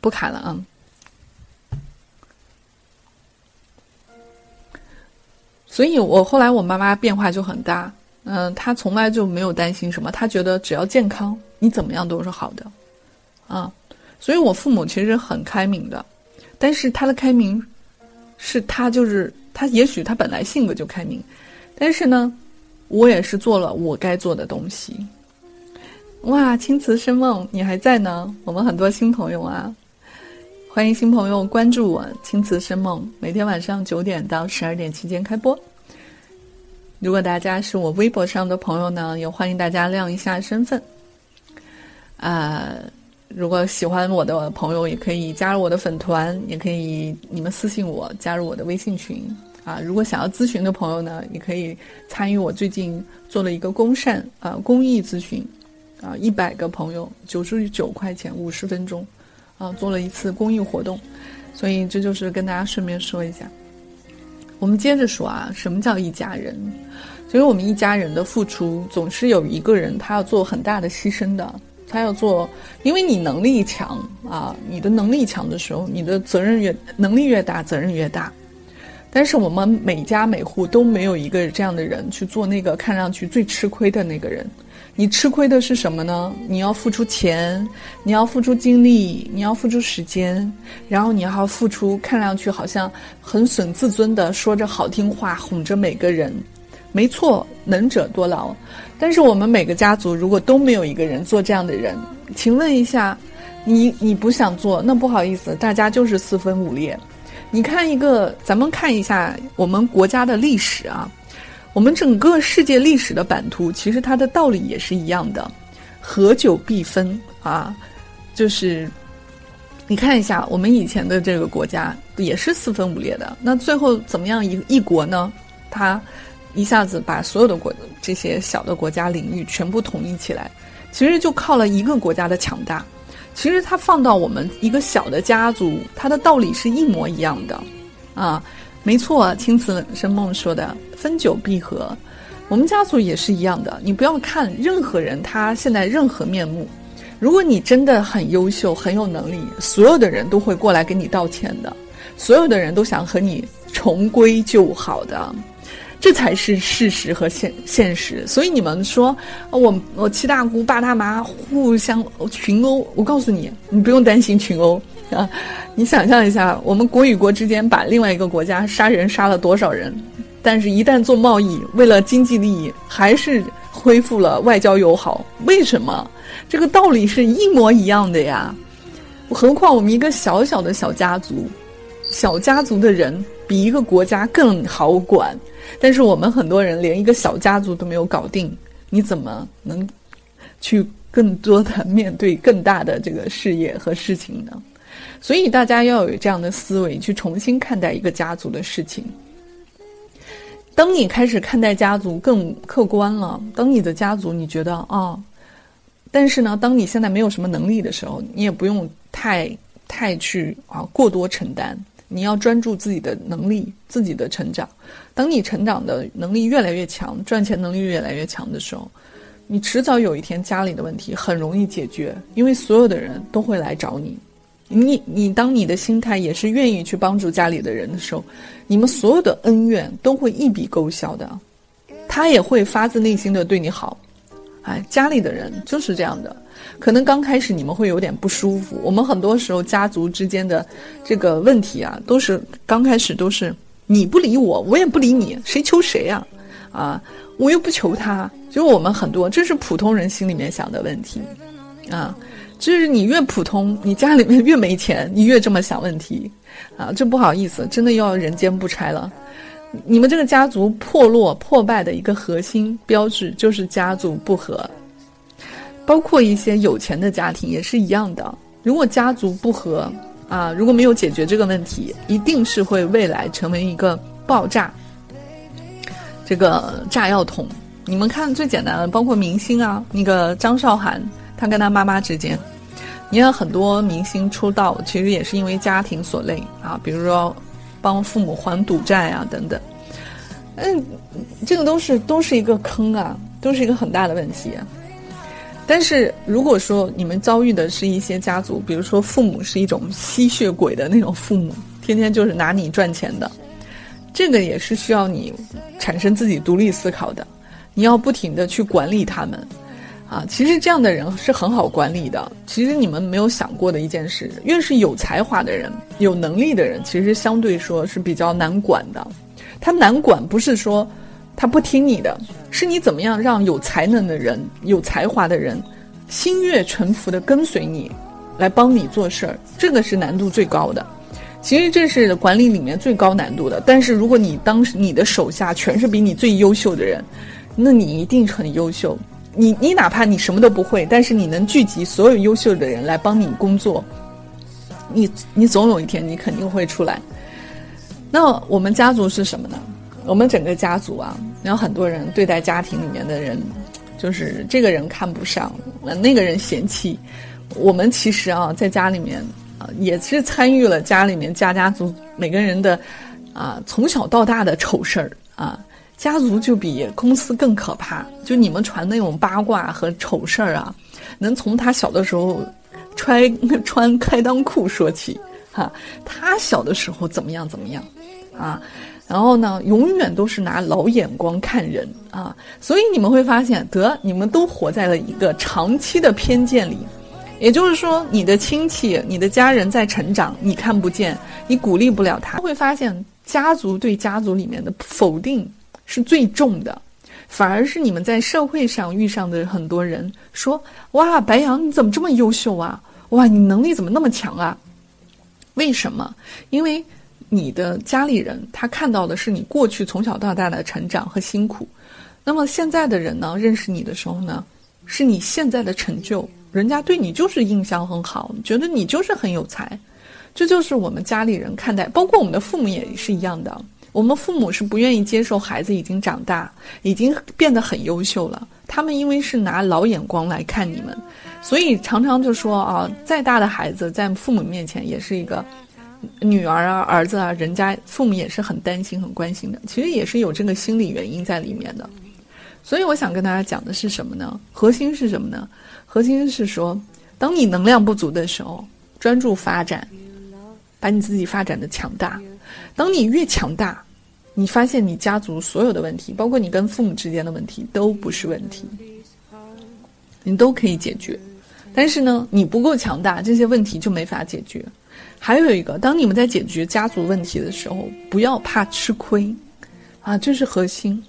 不卡了啊。所以我后来我妈妈变化就很大，嗯，她从来就没有担心什么，她觉得只要健康，你怎么样都是好的，啊，所以我父母其实很开明的，但是他的开明，是他就是他也许他本来性格就开明，但是呢，我也是做了我该做的东西。哇，青瓷生梦你还在呢，我们很多新朋友啊，欢迎新朋友关注我青瓷生梦，每天晚上九点到十二点期间开播。如果大家是我微博上的朋友呢，也欢迎大家亮一下身份。啊，如果喜欢我的朋友，也可以加入我的粉团，也可以你们私信我加入我的微信群。啊，如果想要咨询的朋友呢，也可以参与我最近做了一个公善啊公益咨询，啊一百个朋友九十九块钱五十分钟，啊做了一次公益活动，所以这就是跟大家顺便说一下。我们接着说啊，什么叫一家人？所以我们一家人的付出，总是有一个人他要做很大的牺牲的，他要做，因为你能力强啊，你的能力强的时候，你的责任越能力越大，责任越大。但是我们每家每户都没有一个这样的人去做那个看上去最吃亏的那个人。你吃亏的是什么呢？你要付出钱，你要付出精力，你要付出时间，然后你还要付出看上去好像很损自尊的说着好听话哄着每个人。没错，能者多劳。但是我们每个家族如果都没有一个人做这样的人，请问一下，你你不想做，那不好意思，大家就是四分五裂。你看一个，咱们看一下我们国家的历史啊。我们整个世界历史的版图，其实它的道理也是一样的，合久必分啊，就是你看一下我们以前的这个国家也是四分五裂的，那最后怎么样一一国呢？它一下子把所有的国这些小的国家领域全部统一起来，其实就靠了一个国家的强大。其实它放到我们一个小的家族，它的道理是一模一样的啊。没错，青瓷生梦说的“分久必合”，我们家族也是一样的。你不要看任何人他现在任何面目，如果你真的很优秀、很有能力，所有的人都会过来给你道歉的，所有的人都想和你重归旧好的，这才是事实和现现实。所以你们说我我七大姑八大妈互相群殴，我告诉你，你不用担心群殴。啊，你想象一下，我们国与国之间把另外一个国家杀人杀了多少人？但是，一旦做贸易，为了经济利益，还是恢复了外交友好。为什么？这个道理是一模一样的呀。何况我们一个小小的小家族，小家族的人比一个国家更好管。但是我们很多人连一个小家族都没有搞定，你怎么能去更多的面对更大的这个事业和事情呢？所以大家要有这样的思维，去重新看待一个家族的事情。当你开始看待家族更客观了，当你的家族你觉得啊，但是呢，当你现在没有什么能力的时候，你也不用太太去啊过多承担。你要专注自己的能力、自己的成长。当你成长的能力越来越强，赚钱能力越来越强的时候，你迟早有一天家里的问题很容易解决，因为所有的人都会来找你。你你当你的心态也是愿意去帮助家里的人的时候，你们所有的恩怨都会一笔勾销的，他也会发自内心的对你好哎，家里的人就是这样的，可能刚开始你们会有点不舒服。我们很多时候家族之间的这个问题啊，都是刚开始都是你不理我，我也不理你，谁求谁呀？啊，我又不求他，就我们很多，这是普通人心里面想的问题，啊，就是你越普通，你家里面越没钱，你越这么想问题，啊，这不好意思，真的要人间不拆了。你们这个家族破落破败的一个核心标志就是家族不和，包括一些有钱的家庭也是一样的。如果家族不和啊，如果没有解决这个问题，一定是会未来成为一个爆炸这个炸药桶。你们看最简单的，包括明星啊，那个张韶涵，她跟她妈妈之间，你看很多明星出道其实也是因为家庭所累啊，比如说。帮父母还赌债啊，等等，嗯，这个都是都是一个坑啊，都是一个很大的问题。但是如果说你们遭遇的是一些家族，比如说父母是一种吸血鬼的那种父母，天天就是拿你赚钱的，这个也是需要你产生自己独立思考的，你要不停的去管理他们。啊，其实这样的人是很好管理的。其实你们没有想过的一件事，越是有才华的人、有能力的人，其实相对说是比较难管的。他难管不是说他不听你的，是你怎么样让有才能的人、有才华的人心悦诚服的跟随你，来帮你做事儿，这个是难度最高的。其实这是管理里面最高难度的。但是如果你当时你的手下全是比你最优秀的人，那你一定很优秀。你你哪怕你什么都不会，但是你能聚集所有优秀的人来帮你工作，你你总有一天你肯定会出来。那我们家族是什么呢？我们整个家族啊，然后很多人对待家庭里面的人，就是这个人看不上，那那个人嫌弃。我们其实啊，在家里面啊，也是参与了家里面家家族每个人的啊从小到大的丑事儿啊。家族就比公司更可怕，就你们传那种八卦和丑事儿啊，能从他小的时候穿 穿开裆裤说起，哈，他小的时候怎么样怎么样，啊，然后呢，永远都是拿老眼光看人啊，所以你们会发现，得你们都活在了一个长期的偏见里，也就是说，你的亲戚、你的家人在成长，你看不见，你鼓励不了他，会发现家族对家族里面的否定。是最重的，反而是你们在社会上遇上的很多人说：“哇，白羊你怎么这么优秀啊？哇，你能力怎么那么强啊？”为什么？因为你的家里人他看到的是你过去从小到大的成长和辛苦，那么现在的人呢，认识你的时候呢，是你现在的成就，人家对你就是印象很好，觉得你就是很有才，这就是我们家里人看待，包括我们的父母也是一样的。我们父母是不愿意接受孩子已经长大，已经变得很优秀了。他们因为是拿老眼光来看你们，所以常常就说啊，再大的孩子在父母面前也是一个女儿啊、儿子啊，人家父母也是很担心、很关心的。其实也是有这个心理原因在里面的。所以我想跟大家讲的是什么呢？核心是什么呢？核心是说，当你能量不足的时候，专注发展，把你自己发展的强大。当你越强大，你发现你家族所有的问题，包括你跟父母之间的问题，都不是问题，你都可以解决。但是呢，你不够强大，这些问题就没法解决。还有一个，当你们在解决家族问题的时候，不要怕吃亏，啊，这是核心。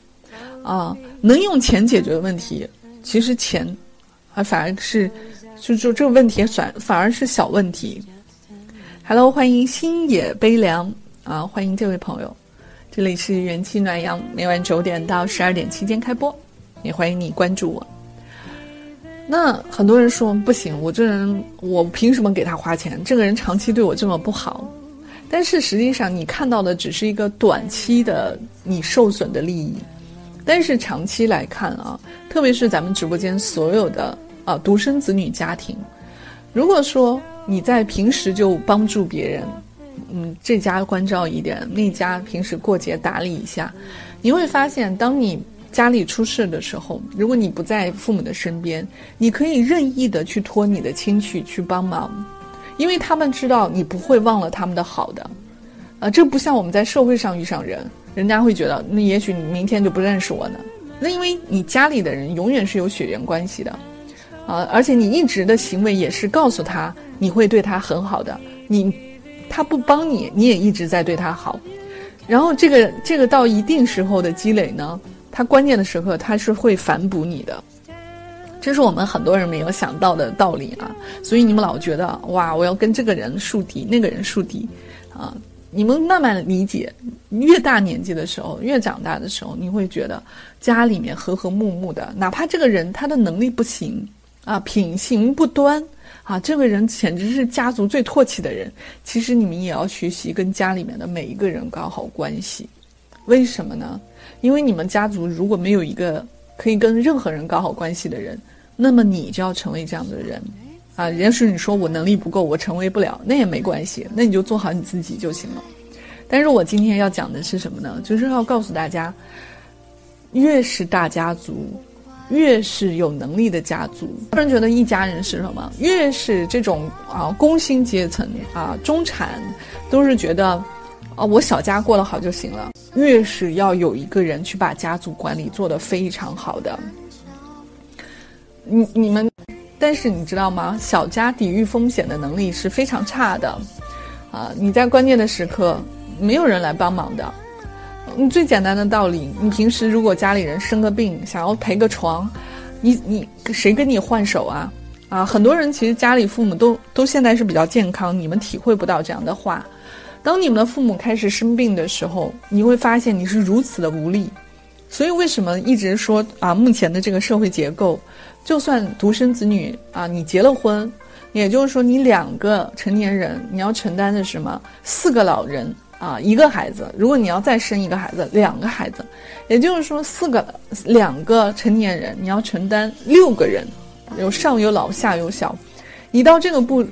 啊，能用钱解决的问题，其实钱，啊，反而是，就就这个问题反反而是小问题。Hello，欢迎星野悲凉啊！欢迎这位朋友，这里是元气暖阳，每晚九点到十二点期间开播，也欢迎你关注我。那很多人说不行，我这人我凭什么给他花钱？这个人长期对我这么不好，但是实际上你看到的只是一个短期的你受损的利益，但是长期来看啊，特别是咱们直播间所有的啊独生子女家庭，如果说。你在平时就帮助别人，嗯，这家关照一点，那家平时过节打理一下，你会发现，当你家里出事的时候，如果你不在父母的身边，你可以任意的去托你的亲戚去帮忙，因为他们知道你不会忘了他们的好的，啊，这不像我们在社会上遇上人，人家会觉得，那也许你明天就不认识我呢，那因为你家里的人永远是有血缘关系的，啊，而且你一直的行为也是告诉他你会对他很好的，你他不帮你，你也一直在对他好，然后这个这个到一定时候的积累呢，他关键的时刻他是会反哺你的。这是我们很多人没有想到的道理啊，所以你们老觉得哇，我要跟这个人树敌，那个人树敌，啊，你们慢慢理解，越大年纪的时候，越长大的时候，你会觉得家里面和和睦睦的，哪怕这个人他的能力不行啊，品行不端啊，这个人简直是家族最唾弃的人，其实你们也要学习跟家里面的每一个人搞好关系，为什么呢？因为你们家族如果没有一个可以跟任何人搞好关系的人。那么你就要成为这样的人，啊，要是你说我能力不够，我成为不了，那也没关系，那你就做好你自己就行了。但是我今天要讲的是什么呢？就是要告诉大家，越是大家族，越是有能力的家族，个人觉得一家人是什么？越是这种啊工薪阶层啊中产，都是觉得啊我小家过得好就行了。越是要有一个人去把家族管理做得非常好的。你你们，但是你知道吗？小家抵御风险的能力是非常差的，啊！你在关键的时刻没有人来帮忙的。你最简单的道理，你平时如果家里人生个病，想要陪个床，你你谁跟你换手啊？啊！很多人其实家里父母都都现在是比较健康，你们体会不到这样的话。当你们的父母开始生病的时候，你会发现你是如此的无力。所以为什么一直说啊？目前的这个社会结构。就算独生子女啊，你结了婚，也就是说你两个成年人，你要承担的是什么？四个老人啊，一个孩子。如果你要再生一个孩子，两个孩子，也就是说四个两个成年人，你要承担六个人，有上有老下有小。你到这个不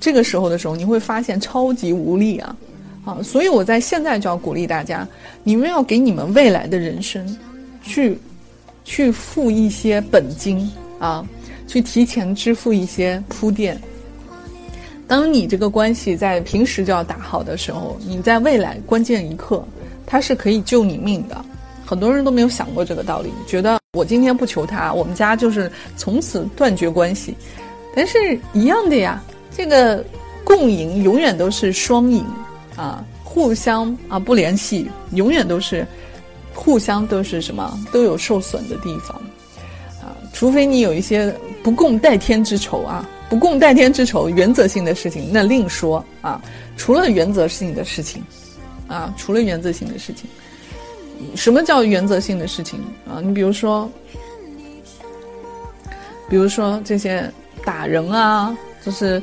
这个时候的时候，你会发现超级无力啊啊！所以我在现在就要鼓励大家，你们要给你们未来的人生去去付一些本金。啊，去提前支付一些铺垫。当你这个关系在平时就要打好的时候，你在未来关键一刻，他是可以救你命的。很多人都没有想过这个道理，觉得我今天不求他，我们家就是从此断绝关系。但是一样的呀，这个共赢永远都是双赢啊，互相啊不联系，永远都是互相都是什么都有受损的地方。啊除非你有一些不共戴天之仇啊，不共戴天之仇，原则性的事情那另说啊。除了原则性的事情，啊，除了原则性的事情，什么叫原则性的事情啊？你比如说，比如说这些打人啊，就是，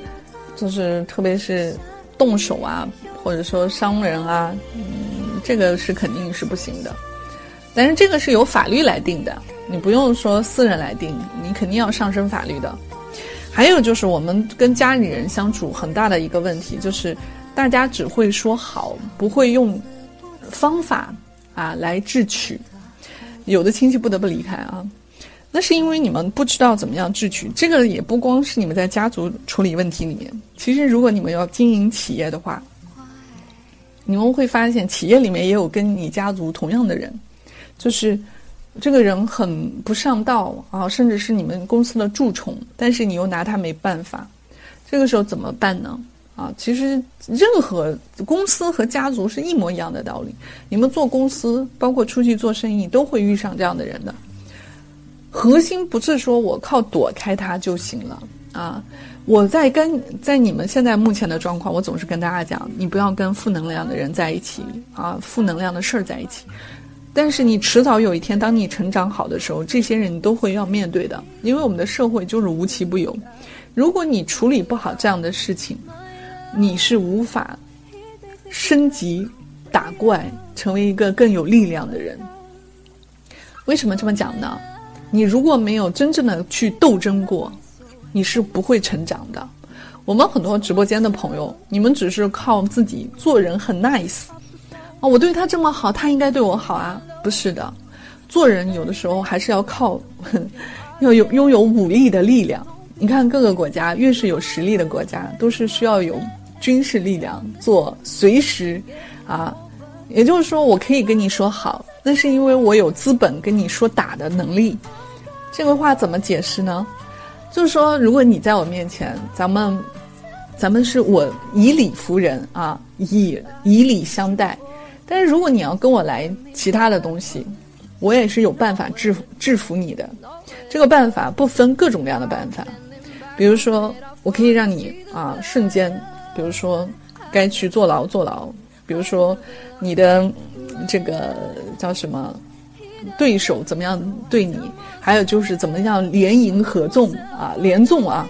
就是特别是动手啊，或者说伤人啊，嗯，这个是肯定是不行的。但是这个是由法律来定的。你不用说私人来定，你肯定要上升法律的。还有就是我们跟家里人相处很大的一个问题，就是大家只会说好，不会用方法啊来智取。有的亲戚不得不离开啊，那是因为你们不知道怎么样智取。这个也不光是你们在家族处理问题里面，其实如果你们要经营企业的话，你们会发现企业里面也有跟你家族同样的人，就是。这个人很不上道啊，甚至是你们公司的蛀虫，但是你又拿他没办法，这个时候怎么办呢？啊，其实任何公司和家族是一模一样的道理。你们做公司，包括出去做生意，都会遇上这样的人的。核心不是说我靠躲开他就行了啊！我在跟在你们现在目前的状况，我总是跟大家讲，你不要跟负能量的人在一起啊，负能量的事儿在一起。但是你迟早有一天，当你成长好的时候，这些人你都会要面对的，因为我们的社会就是无奇不有。如果你处理不好这样的事情，你是无法升级打怪，成为一个更有力量的人。为什么这么讲呢？你如果没有真正的去斗争过，你是不会成长的。我们很多直播间的朋友，你们只是靠自己做人很 nice。哦，我对他这么好，他应该对我好啊？不是的，做人有的时候还是要靠，要有拥有武力的力量。你看各个国家，越是有实力的国家，都是需要有军事力量做随时，啊，也就是说，我可以跟你说好，那是因为我有资本跟你说打的能力。这个话怎么解释呢？就是说，如果你在我面前，咱们，咱们是我以理服人啊，以以礼相待。但是如果你要跟我来其他的东西，我也是有办法制服制服你的。这个办法不分各种各样的办法，比如说，我可以让你啊瞬间，比如说该去坐牢坐牢，比如说你的这个叫什么？对手怎么样对你？还有就是怎么样联营合纵啊，联纵啊，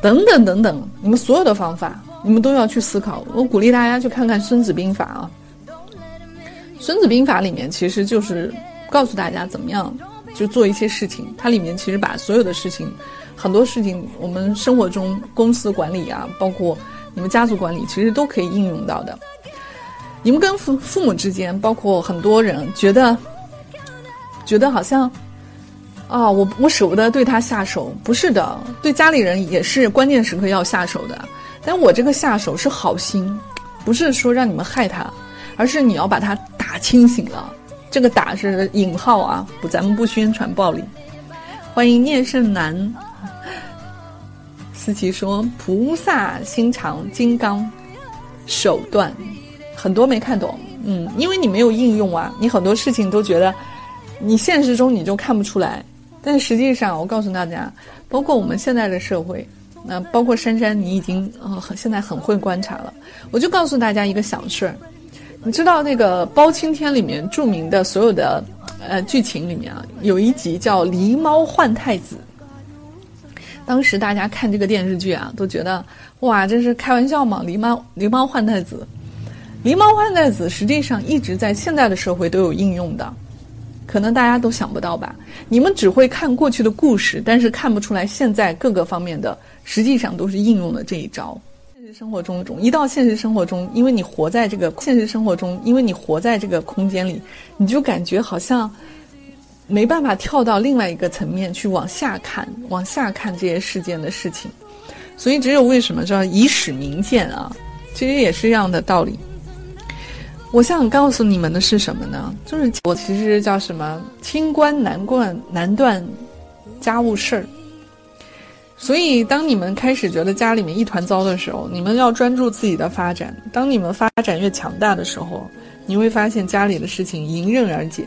等等等等，你们所有的方法，你们都要去思考。我鼓励大家去看看《孙子兵法》啊，《孙子兵法》里面其实就是告诉大家怎么样就做一些事情。它里面其实把所有的事情，很多事情，我们生活中公司管理啊，包括你们家族管理，其实都可以应用到的。你们跟父父母之间，包括很多人觉得。觉得好像，啊，我我舍不得对他下手，不是的，对家里人也是关键时刻要下手的。但我这个下手是好心，不是说让你们害他，而是你要把他打清醒了。这个打是引号啊，不，咱们不宣传暴力。欢迎聂胜男，思琪说菩萨心肠，金刚手段，很多没看懂，嗯，因为你没有应用啊，你很多事情都觉得。你现实中你就看不出来，但实际上我告诉大家，包括我们现在的社会，那包括珊珊，你已经呃现在很会观察了。我就告诉大家一个小事儿，你知道那个《包青天》里面著名的所有的呃剧情里面啊，有一集叫“狸猫换太子”。当时大家看这个电视剧啊，都觉得哇，这是开玩笑吗？狸猫狸猫换太子，狸猫换太子实际上一直在现在的社会都有应用的。可能大家都想不到吧？你们只会看过去的故事，但是看不出来现在各个方面的实际上都是应用了这一招。现实生活中，一到现实生活中，因为你活在这个现实生活中，因为你活在这个空间里，你就感觉好像没办法跳到另外一个层面去往下看，往下看这些事件的事情。所以，只有为什么叫以史明鉴啊？其实也是一样的道理。我想告诉你们的是什么呢？就是我其实叫什么“清官难断难断家务事儿”，所以当你们开始觉得家里面一团糟的时候，你们要专注自己的发展。当你们发展越强大的时候，你会发现家里的事情迎刃而解。